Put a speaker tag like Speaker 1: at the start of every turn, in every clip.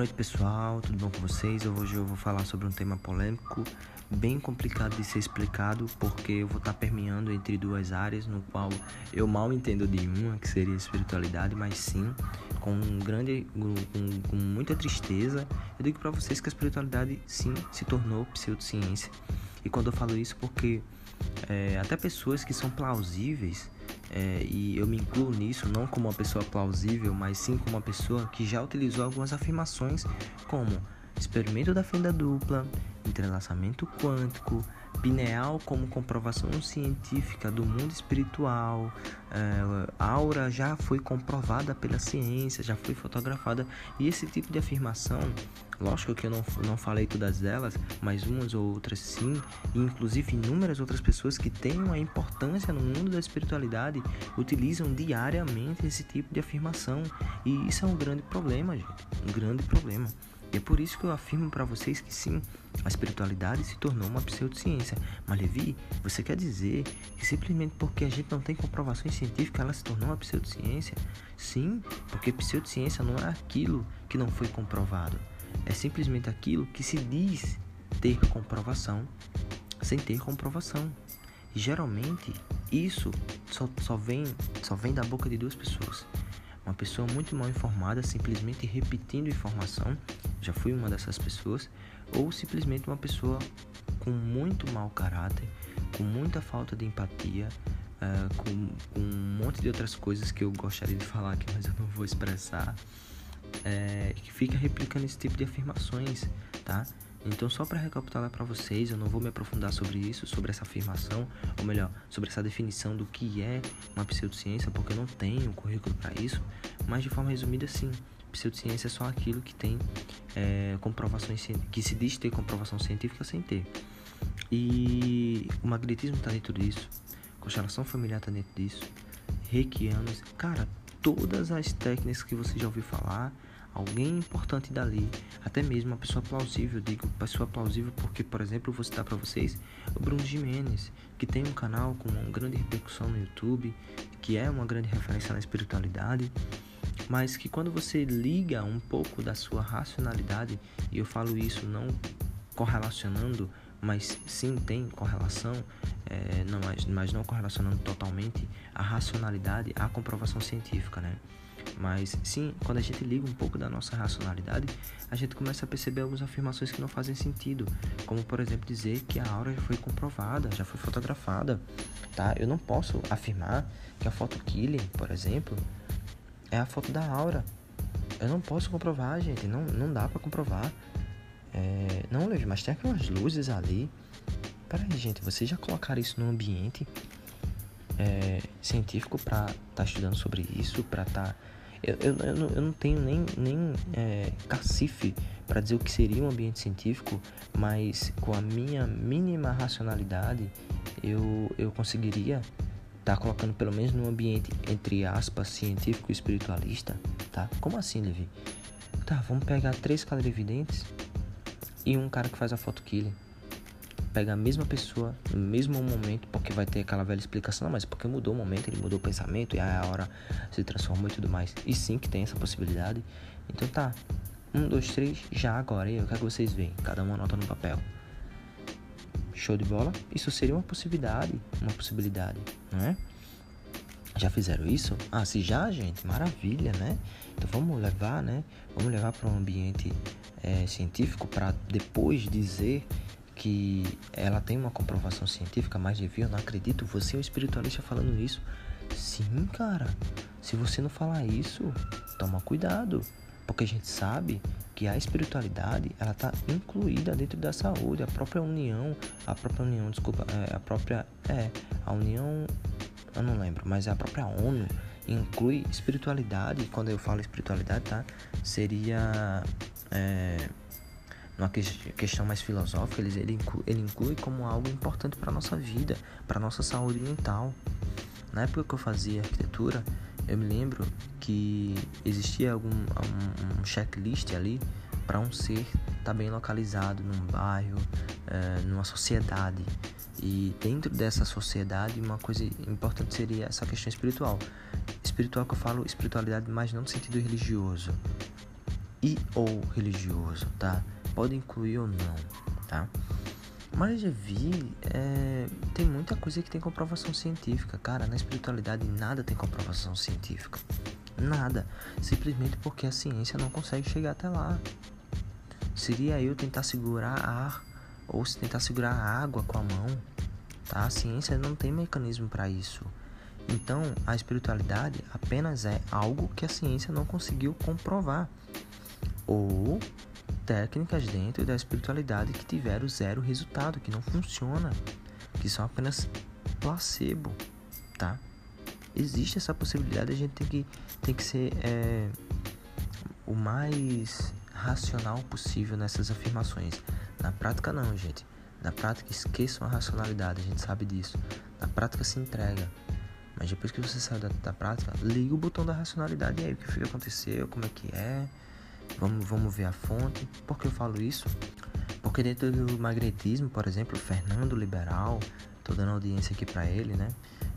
Speaker 1: noite pessoal, tudo bom com vocês? Hoje eu vou falar sobre um tema polêmico, bem complicado de ser explicado, porque eu vou estar permeando entre duas áreas, no qual eu mal entendo de uma, que seria espiritualidade, mas sim, com um grande, com, com muita tristeza, eu digo para vocês que a espiritualidade sim se tornou pseudociência. E quando eu falo isso, porque é, até pessoas que são plausíveis é, e eu me incluo nisso não como uma pessoa plausível, mas sim como uma pessoa que já utilizou algumas afirmações como experimento da fenda dupla, entrelaçamento quântico, pineal como comprovação científica do mundo espiritual, é, aura já foi comprovada pela ciência, já foi fotografada e esse tipo de afirmação Lógico que eu não, não falei todas elas, mas umas ou outras sim, e inclusive inúmeras outras pessoas que têm uma importância no mundo da espiritualidade utilizam diariamente esse tipo de afirmação. E isso é um grande problema, gente. Um grande problema. E é por isso que eu afirmo para vocês que sim, a espiritualidade se tornou uma pseudociência. Mas Levi, você quer dizer que simplesmente porque a gente não tem comprovações científicas ela se tornou uma pseudociência? Sim, porque pseudociência não é aquilo que não foi comprovado é simplesmente aquilo que se diz ter comprovação sem ter comprovação. E geralmente isso só, só, vem, só vem da boca de duas pessoas. Uma pessoa muito mal informada simplesmente repetindo informação, já fui uma dessas pessoas, ou simplesmente uma pessoa com muito mau caráter, com muita falta de empatia, uh, com, com um monte de outras coisas que eu gostaria de falar aqui, mas eu não vou expressar é, que fica replicando esse tipo de afirmações, tá? Então, só para recapitular para vocês, eu não vou me aprofundar sobre isso, sobre essa afirmação, ou melhor, sobre essa definição do que é uma pseudociência, porque eu não tenho currículo para isso, mas de forma resumida, sim. Pseudociência é só aquilo que tem é, comprovações, que se diz ter comprovação científica sem ter. E o magnetismo está dentro disso, constelação familiar está dentro disso, reikianos, cara, todas as técnicas que você já ouviu falar, alguém importante dali, até mesmo uma pessoa plausível, digo pessoa plausível porque, por exemplo, vou citar para vocês o Bruno Jimenez, que tem um canal com uma grande repercussão no YouTube, que é uma grande referência na espiritualidade, mas que quando você liga um pouco da sua racionalidade, e eu falo isso não correlacionando mas sim tem correlação, é, não, mas não correlacionando totalmente a racionalidade à comprovação científica, né? Mas sim, quando a gente liga um pouco da nossa racionalidade, a gente começa a perceber algumas afirmações que não fazem sentido, como por exemplo dizer que a aura já foi comprovada, já foi fotografada, tá? Eu não posso afirmar que a foto Killing, por exemplo, é a foto da aura. Eu não posso comprovar, gente, não, não dá para comprovar. É, não, Levi, mas tem aquelas luzes ali. Peraí, gente, vocês já colocaram isso no ambiente é, científico para estar tá estudando sobre isso, para estar. Tá... Eu, eu, eu, não, eu não tenho nem, nem é, cacife para dizer o que seria um ambiente científico, mas com a minha mínima racionalidade eu, eu conseguiria tá colocando pelo menos num ambiente, entre aspas, científico e espiritualista, tá? Como assim, Levi? Tá, vamos pegar três clarividentes e um cara que faz a foto killing pega a mesma pessoa no mesmo momento, porque vai ter aquela velha explicação, não, mas porque mudou o momento, ele mudou o pensamento e a hora se transformou e tudo mais. E sim que tem essa possibilidade. Então tá. Um, dois, três, já agora. Eu quero que vocês veem. Cada um anota no papel. Show de bola? Isso seria uma possibilidade. Uma possibilidade, não é? Já fizeram isso? Ah, se já, gente, maravilha, né? Então vamos levar, né? Vamos levar para um ambiente é, científico para depois dizer que ela tem uma comprovação científica, mas devia, eu não acredito. Você é um espiritualista falando isso? Sim, cara. Se você não falar isso, toma cuidado, porque a gente sabe que a espiritualidade ela está incluída dentro da saúde, a própria união, a própria união, desculpa, é, a própria é a união, eu não lembro, mas a própria ONU inclui espiritualidade. Quando eu falo espiritualidade, tá? Seria é, uma questão mais filosófica, ele, inclui, ele inclui como algo importante para nossa vida, para nossa saúde mental. Na época que eu fazia arquitetura, eu me lembro que existia algum um, um checklist ali para um ser estar tá bem localizado num bairro, é, numa sociedade. E dentro dessa sociedade, uma coisa importante seria essa questão espiritual. Espiritual que eu falo espiritualidade, mas não no sentido religioso, e ou religioso, tá? Pode incluir ou não, tá? Mas já vi, é, tem muita coisa que tem comprovação científica, cara. Na espiritualidade nada tem comprovação científica, nada. Simplesmente porque a ciência não consegue chegar até lá. Seria eu tentar segurar ar ou se tentar segurar a água com a mão, tá? A ciência não tem mecanismo para isso. Então, a espiritualidade apenas é algo que a ciência não conseguiu comprovar. Ou técnicas dentro da espiritualidade que tiveram zero resultado, que não funciona, que são apenas placebo, tá? Existe essa possibilidade, a gente tem que, tem que ser é, o mais racional possível nessas afirmações. Na prática não, gente. Na prática esqueçam a racionalidade, a gente sabe disso. Na prática se entrega. Mas depois que você sai da, da prática, liga o botão da racionalidade aí, o que foi que aconteceu, como é que é. Vamos, vamos ver a fonte. Por que eu falo isso? Porque dentro do magnetismo, por exemplo, Fernando Liberal, tô dando audiência aqui para ele, né?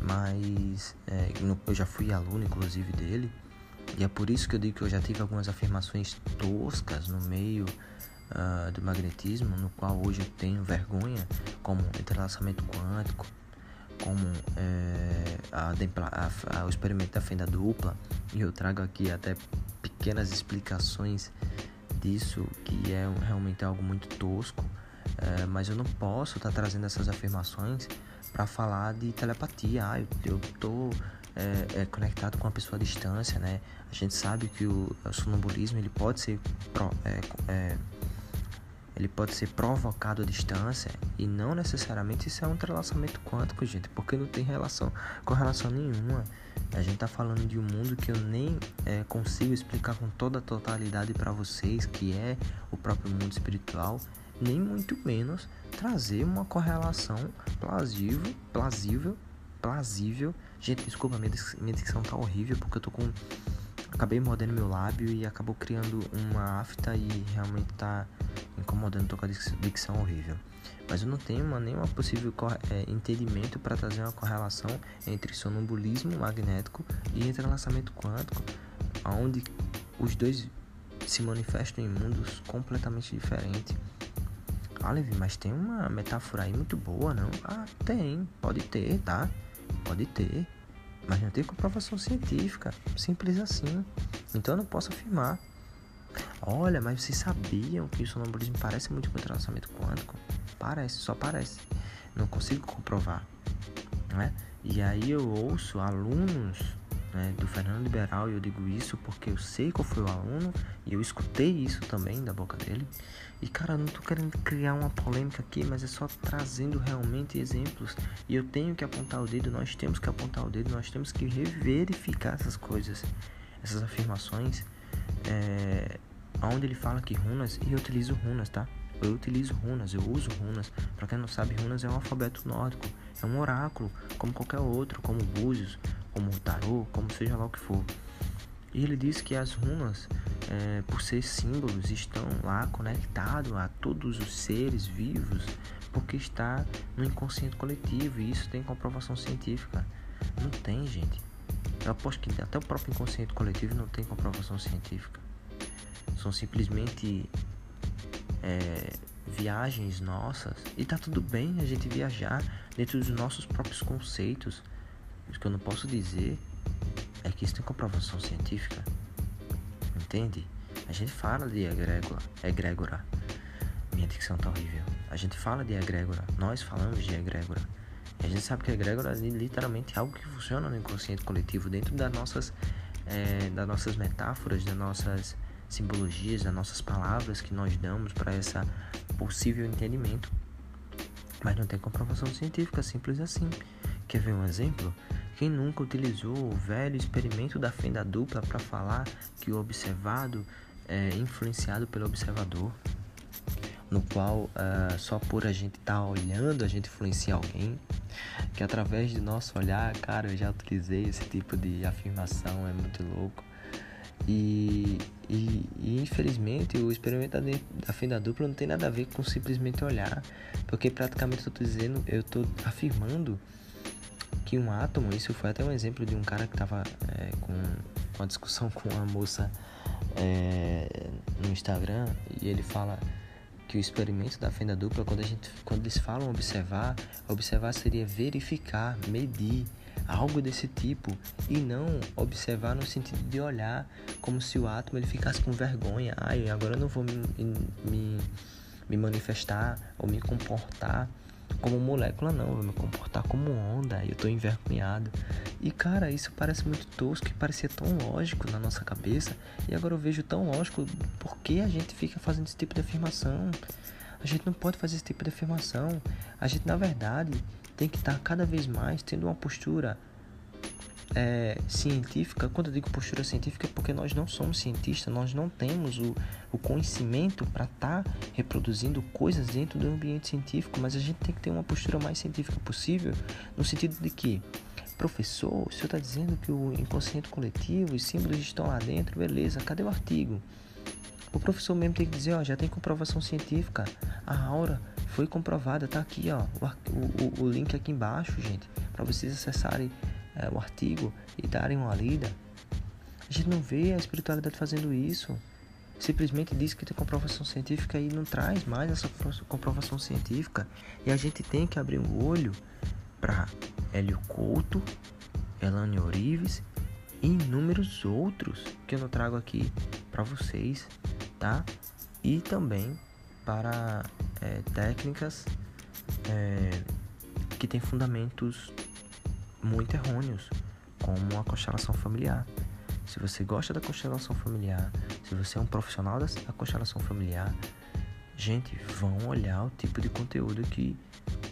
Speaker 1: Mas é, eu já fui aluno, inclusive, dele. E é por isso que eu digo que eu já tive algumas afirmações toscas no meio uh, do magnetismo, no qual hoje eu tenho vergonha, como entrelaçamento quântico, como é, a, a, a, o experimento da fenda dupla, e eu trago aqui até pequenas explicações disso, que é realmente algo muito tosco, é, mas eu não posso estar tá trazendo essas afirmações para falar de telepatia. Ah, eu, eu tô é, é, conectado com uma pessoa à distância, né? A gente sabe que o, o sonambulismo ele pode ser pro, ele pode ser provocado à distância e não necessariamente isso é um entrelaçamento quântico, gente, porque não tem relação, correlação nenhuma. A gente tá falando de um mundo que eu nem é, consigo explicar com toda a totalidade para vocês, que é o próprio mundo espiritual, nem muito menos trazer uma correlação plausível, plausível, plausível. Gente, desculpa, minha, dicção tá horrível porque eu tô com acabei mordendo meu lábio e acabou criando uma afta e realmente tá incomodando, tô com a dicção horrível. Mas eu não tenho uma, nenhuma possível é, entendimento para trazer uma correlação entre sonambulismo magnético e entrelaçamento quântico, onde os dois se manifestam em mundos completamente diferentes. Ah, Levi, mas tem uma metáfora aí muito boa, não? Ah, tem, pode ter, tá? Pode ter. Mas não tem comprovação científica. Simples assim. Então eu não posso afirmar. Olha, mas vocês sabiam que o sonambulismo parece muito com o entrelaçamento quântico? Parece, só parece. Não consigo comprovar. Né? E aí eu ouço alunos né, do Fernando Liberal e eu digo isso porque eu sei qual foi o aluno e eu escutei isso também da boca dele. E cara, não tô querendo criar uma polêmica aqui, mas é só trazendo realmente exemplos. E eu tenho que apontar o dedo, nós temos que apontar o dedo, nós temos que reverificar essas coisas, essas afirmações. É, onde ele fala que runas, e eu utilizo runas, tá? Eu utilizo runas, eu uso runas. Para quem não sabe, runas é um alfabeto nórdico, é um oráculo, como qualquer outro, como búzios, como tarô, como seja lá o que for. E ele diz que as runas, é, por ser símbolos, estão lá conectados a todos os seres vivos, porque está no inconsciente coletivo e isso tem comprovação científica. Não tem, gente. Eu aposto que até o próprio inconsciente coletivo não tem comprovação científica. São simplesmente é, viagens nossas e tá tudo bem a gente viajar dentro dos nossos próprios conceitos. O que eu não posso dizer é que isso tem comprovação científica. Entende? A gente fala de egrégora, egrégora. Minha dicção tá horrível. A gente fala de egrégora, nós falamos de egrégora. E a gente sabe que egrégora é literalmente algo que funciona no inconsciente coletivo dentro das nossas, é, das nossas metáforas, das nossas simbologias, das nossas palavras que nós damos para essa possível entendimento. Mas não tem comprovação científica, simples assim. Quer ver um exemplo? Quem nunca utilizou o velho experimento da fenda dupla para falar que o observado é influenciado pelo observador? No qual uh, só por a gente estar tá olhando a gente influencia alguém? Que através do nosso olhar, cara, eu já utilizei esse tipo de afirmação, é muito louco. E, e, e, infelizmente o experimento da, da fenda dupla não tem nada a ver com simplesmente olhar, porque praticamente eu estou dizendo, eu estou afirmando que um átomo, isso foi até um exemplo de um cara que estava é, com uma discussão com uma moça é, no Instagram e ele fala que o experimento da fenda dupla, quando, a gente, quando eles falam observar, observar seria verificar, medir, algo desse tipo e não observar no sentido de olhar como se o átomo ele ficasse com vergonha. Ai, agora eu não vou me, me, me manifestar ou me comportar como molécula, não, vou me comportar como onda eu tô envergonhado. E cara, isso parece muito tosco e parecia tão lógico na nossa cabeça, e agora eu vejo tão lógico por que a gente fica fazendo esse tipo de afirmação. A gente não pode fazer esse tipo de afirmação. A gente, na verdade, tem que estar cada vez mais tendo uma postura é, científica, quando eu digo postura científica é porque nós não somos cientistas, nós não temos o, o conhecimento para estar tá reproduzindo coisas dentro do ambiente científico, mas a gente tem que ter uma postura mais científica possível, no sentido de que, professor, o senhor está dizendo que o inconsciente coletivo, os símbolos estão lá dentro, beleza, cadê o artigo? O professor mesmo tem que dizer, ó, já tem comprovação científica, a aura foi comprovada, tá aqui, ó, o, o, o link aqui embaixo, gente, para vocês acessarem é, o artigo e darem uma lida. A gente não vê a espiritualidade fazendo isso. Simplesmente diz que tem comprovação científica e não traz mais essa comprovação científica. E a gente tem que abrir o um olho para Hélio Couto, Elane Orives e inúmeros outros que eu não trago aqui para vocês, tá? E também para é, técnicas é, que têm fundamentos muito errôneos, como a constelação familiar. Se você gosta da constelação familiar, se você é um profissional da constelação familiar, gente, vão olhar o tipo de conteúdo que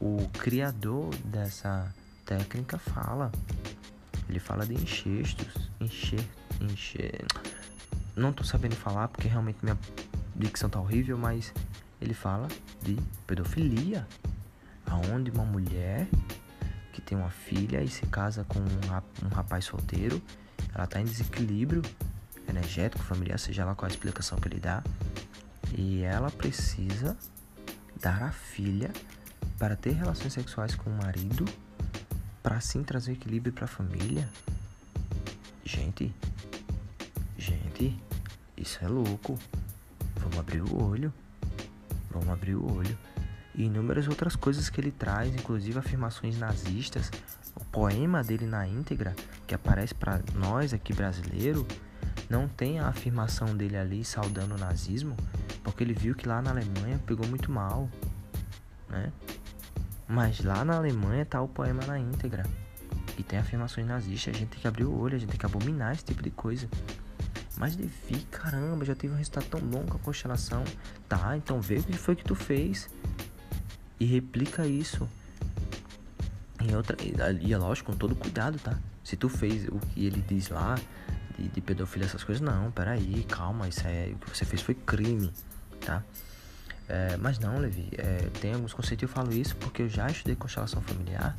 Speaker 1: o criador dessa técnica fala. Ele fala de enxestos, encher, encher. Não tô sabendo falar porque realmente minha dicção tá horrível, mas ele fala de pedofilia, aonde uma mulher tem uma filha e se casa com um rapaz solteiro, ela está em desequilíbrio energético, familiar, seja lá qual a explicação que ele dá, e ela precisa dar a filha para ter relações sexuais com o marido para assim trazer equilíbrio para a família. Gente, gente, isso é louco. Vamos abrir o olho. Vamos abrir o olho e inúmeras outras coisas que ele traz, inclusive afirmações nazistas. O poema dele na íntegra, que aparece para nós aqui brasileiro, não tem a afirmação dele ali saudando o nazismo, porque ele viu que lá na Alemanha pegou muito mal, né? Mas lá na Alemanha tá o poema na íntegra. E tem afirmações nazistas, a gente tem que abrir o olho, a gente tem que abominar esse tipo de coisa. Mas Devi, caramba, já teve um resultado tão bom com a constelação. Tá, então vê o que foi que tu fez e replica isso em outra. E é lógico, com todo cuidado, tá? Se tu fez o que ele diz lá, de, de pedofilia, essas coisas, não, peraí, calma, isso é. O que você fez foi crime, tá? É, mas não, Levi, é, tem alguns conceitos, eu falo isso porque eu já estudei constelação familiar,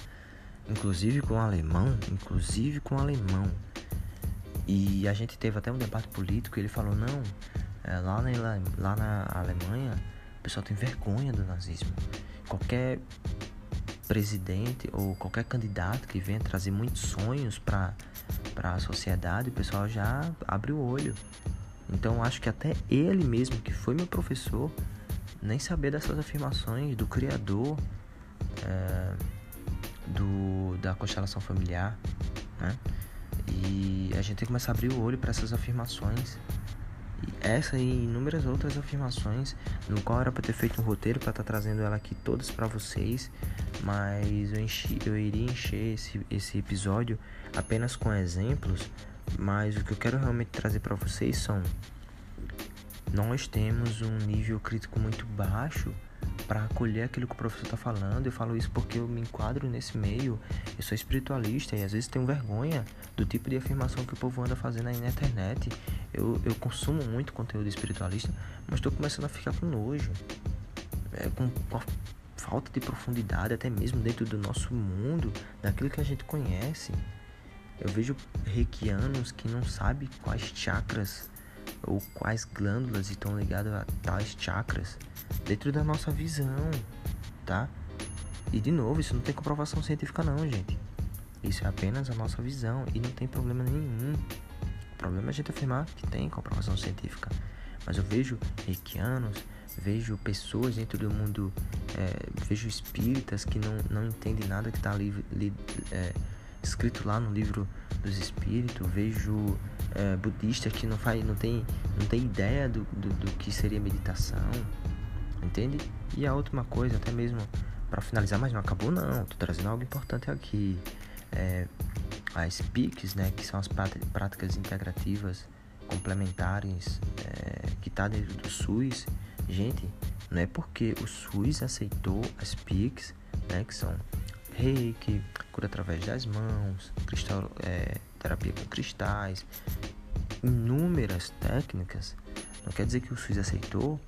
Speaker 1: inclusive com alemão, inclusive com alemão. E a gente teve até um debate político e ele falou, não, é, lá, na, lá na Alemanha o pessoal tem vergonha do nazismo qualquer presidente ou qualquer candidato que venha trazer muitos sonhos para a sociedade, o pessoal já abre o olho. Então acho que até ele mesmo, que foi meu professor, nem saber dessas afirmações do criador é, do, da constelação familiar, né? E a gente tem que começar a abrir o olho para essas afirmações essa e inúmeras outras afirmações, no qual era para ter feito um roteiro para estar tá trazendo ela aqui todas para vocês, mas eu, enchi, eu iria encher esse, esse episódio apenas com exemplos, mas o que eu quero realmente trazer para vocês são nós temos um nível crítico muito baixo para acolher aquilo que o professor está falando. Eu falo isso porque eu me enquadro nesse meio. Eu sou espiritualista e às vezes tenho vergonha do tipo de afirmação que o povo anda fazendo aí na internet. Eu, eu consumo muito conteúdo espiritualista, mas estou começando a ficar com nojo, é, com, com a falta de profundidade, até mesmo dentro do nosso mundo, daquilo que a gente conhece. Eu vejo reikianos que não sabem quais chakras ou quais glândulas estão ligadas a tais chakras dentro da nossa visão, tá? E de novo, isso não tem comprovação científica não, gente. Isso é apenas a nossa visão e não tem problema nenhum, problema é a gente afirmar que tem comprovação científica. Mas eu vejo reikianos, vejo pessoas dentro do mundo, é, vejo espíritas que não, não entendem nada que está é, escrito lá no livro dos espíritos, vejo é, budistas que não, faz, não, tem, não tem ideia do, do, do que seria meditação, entende? E a última coisa, até mesmo para finalizar, mas não acabou não, tô trazendo algo importante aqui. É, as PICs, né, que são as práticas integrativas complementares é, que está dentro do SUS, gente, não é porque o SUS aceitou as PICs, né, que são reiki, cura através das mãos, cristal, é, terapia com cristais, inúmeras técnicas, não quer dizer que o SUS aceitou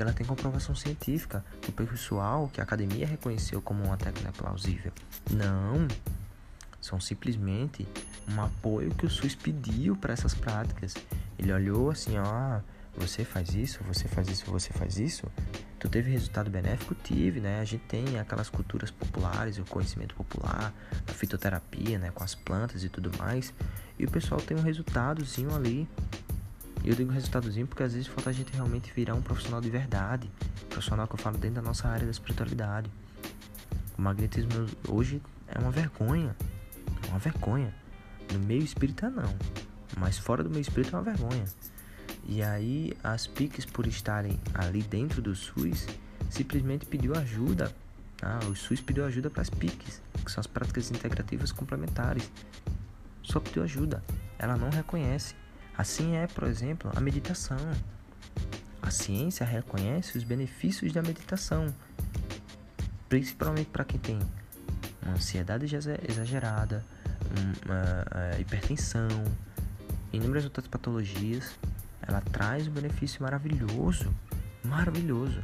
Speaker 1: que ela tem comprovação científica, que o pessoal, que a academia reconheceu como uma técnica plausível. Não, são simplesmente um apoio que o SUS pediu para essas práticas. Ele olhou assim, ó, você faz isso, você faz isso, você faz isso. Tu teve resultado benéfico? Tive, né? A gente tem aquelas culturas populares, o conhecimento popular, a fitoterapia, né? Com as plantas e tudo mais. E o pessoal tem um resultadozinho ali. Eu digo resultadozinho porque às vezes falta a gente realmente virar um profissional de verdade. Profissional que eu falo dentro da nossa área da espiritualidade. O magnetismo hoje é uma vergonha. É uma vergonha. No meio espírita não. Mas fora do meio espírita é uma vergonha. E aí as PICs, por estarem ali dentro do SUS, simplesmente pediu ajuda. Ah, o SUS pediu ajuda para as PICs, que são as práticas integrativas complementares. Só pediu ajuda. Ela não reconhece. Assim é, por exemplo, a meditação. A ciência reconhece os benefícios da meditação, principalmente para quem tem uma ansiedade exagerada, uma, uma hipertensão, inúmeras outras patologias ela traz um benefício maravilhoso, maravilhoso.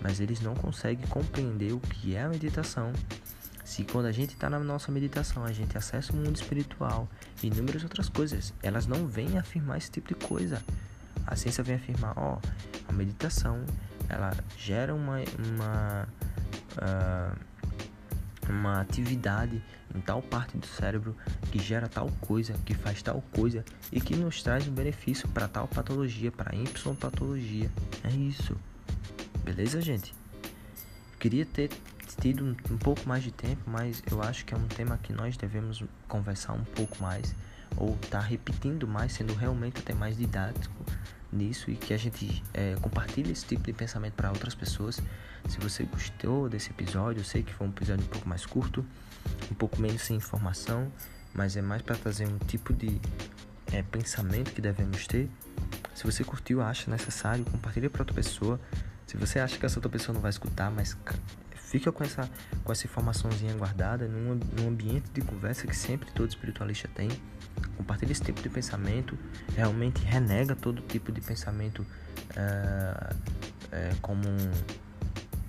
Speaker 1: Mas eles não conseguem compreender o que é a meditação. Se quando a gente está na nossa meditação, a gente acessa o mundo espiritual e inúmeras outras coisas, elas não vêm afirmar esse tipo de coisa. A ciência vem afirmar, ó, a meditação, ela gera uma, uma uh, uma atividade em tal parte do cérebro que gera tal coisa, que faz tal coisa e que nos traz um benefício para tal patologia, para Y patologia. É isso. Beleza, gente? Queria ter tido um, um pouco mais de tempo, mas eu acho que é um tema que nós devemos conversar um pouco mais ou estar tá repetindo mais, sendo realmente até mais didático nisso e que a gente é, compartilhe esse tipo de pensamento para outras pessoas. Se você gostou desse episódio, eu sei que foi um episódio um pouco mais curto, um pouco menos sem informação, mas é mais para trazer um tipo de é, pensamento que devemos ter. Se você curtiu, acha necessário, compartilhe para outra pessoa. Se você acha que essa outra pessoa não vai escutar, mas fica com essa, com essa informaçãozinha guardada num, num ambiente de conversa que sempre todo espiritualista tem compartilha esse tipo de pensamento, realmente renega todo tipo de pensamento é, é, como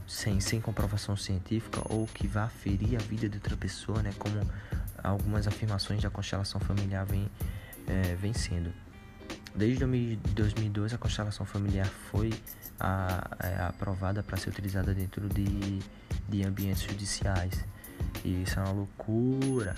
Speaker 1: sem, sem comprovação científica ou que vá ferir a vida de outra pessoa, né? Como algumas afirmações da constelação familiar vem, é, vem sendo. Desde 2002 a constelação familiar foi a, a, aprovada para ser utilizada dentro de, de ambientes judiciais. E isso é uma loucura.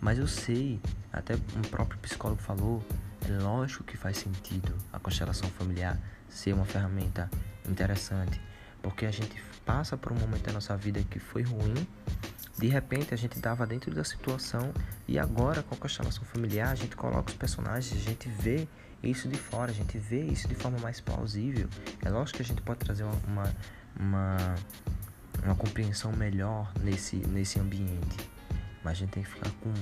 Speaker 1: Mas eu sei, até um próprio psicólogo falou, é lógico que faz sentido a constelação familiar ser uma ferramenta interessante, porque a gente passa por um momento da nossa vida que foi ruim, de repente a gente estava dentro da situação e agora com a constelação familiar a gente coloca os personagens, a gente vê isso de fora, a gente vê isso de forma mais plausível. É lógico que a gente pode trazer uma, uma, uma compreensão melhor nesse, nesse ambiente. Mas a gente tem que ficar com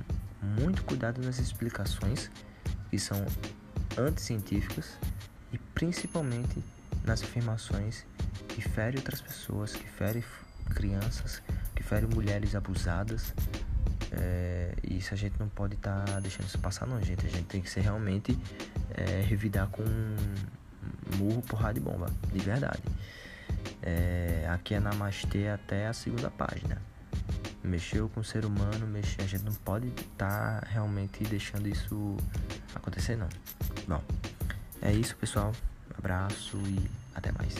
Speaker 1: muito cuidado nas explicações que são anticientíficas e principalmente nas afirmações que ferem outras pessoas, que ferem crianças, que ferem mulheres abusadas. É, isso a gente não pode estar tá deixando isso passar não, gente. A gente tem que ser realmente é, revidar com murro, porrada e bomba, de verdade. É, aqui é Namastê até a segunda página mexeu com o ser humano, a gente não pode estar tá realmente deixando isso acontecer não. Bom, é isso pessoal. abraço e até mais.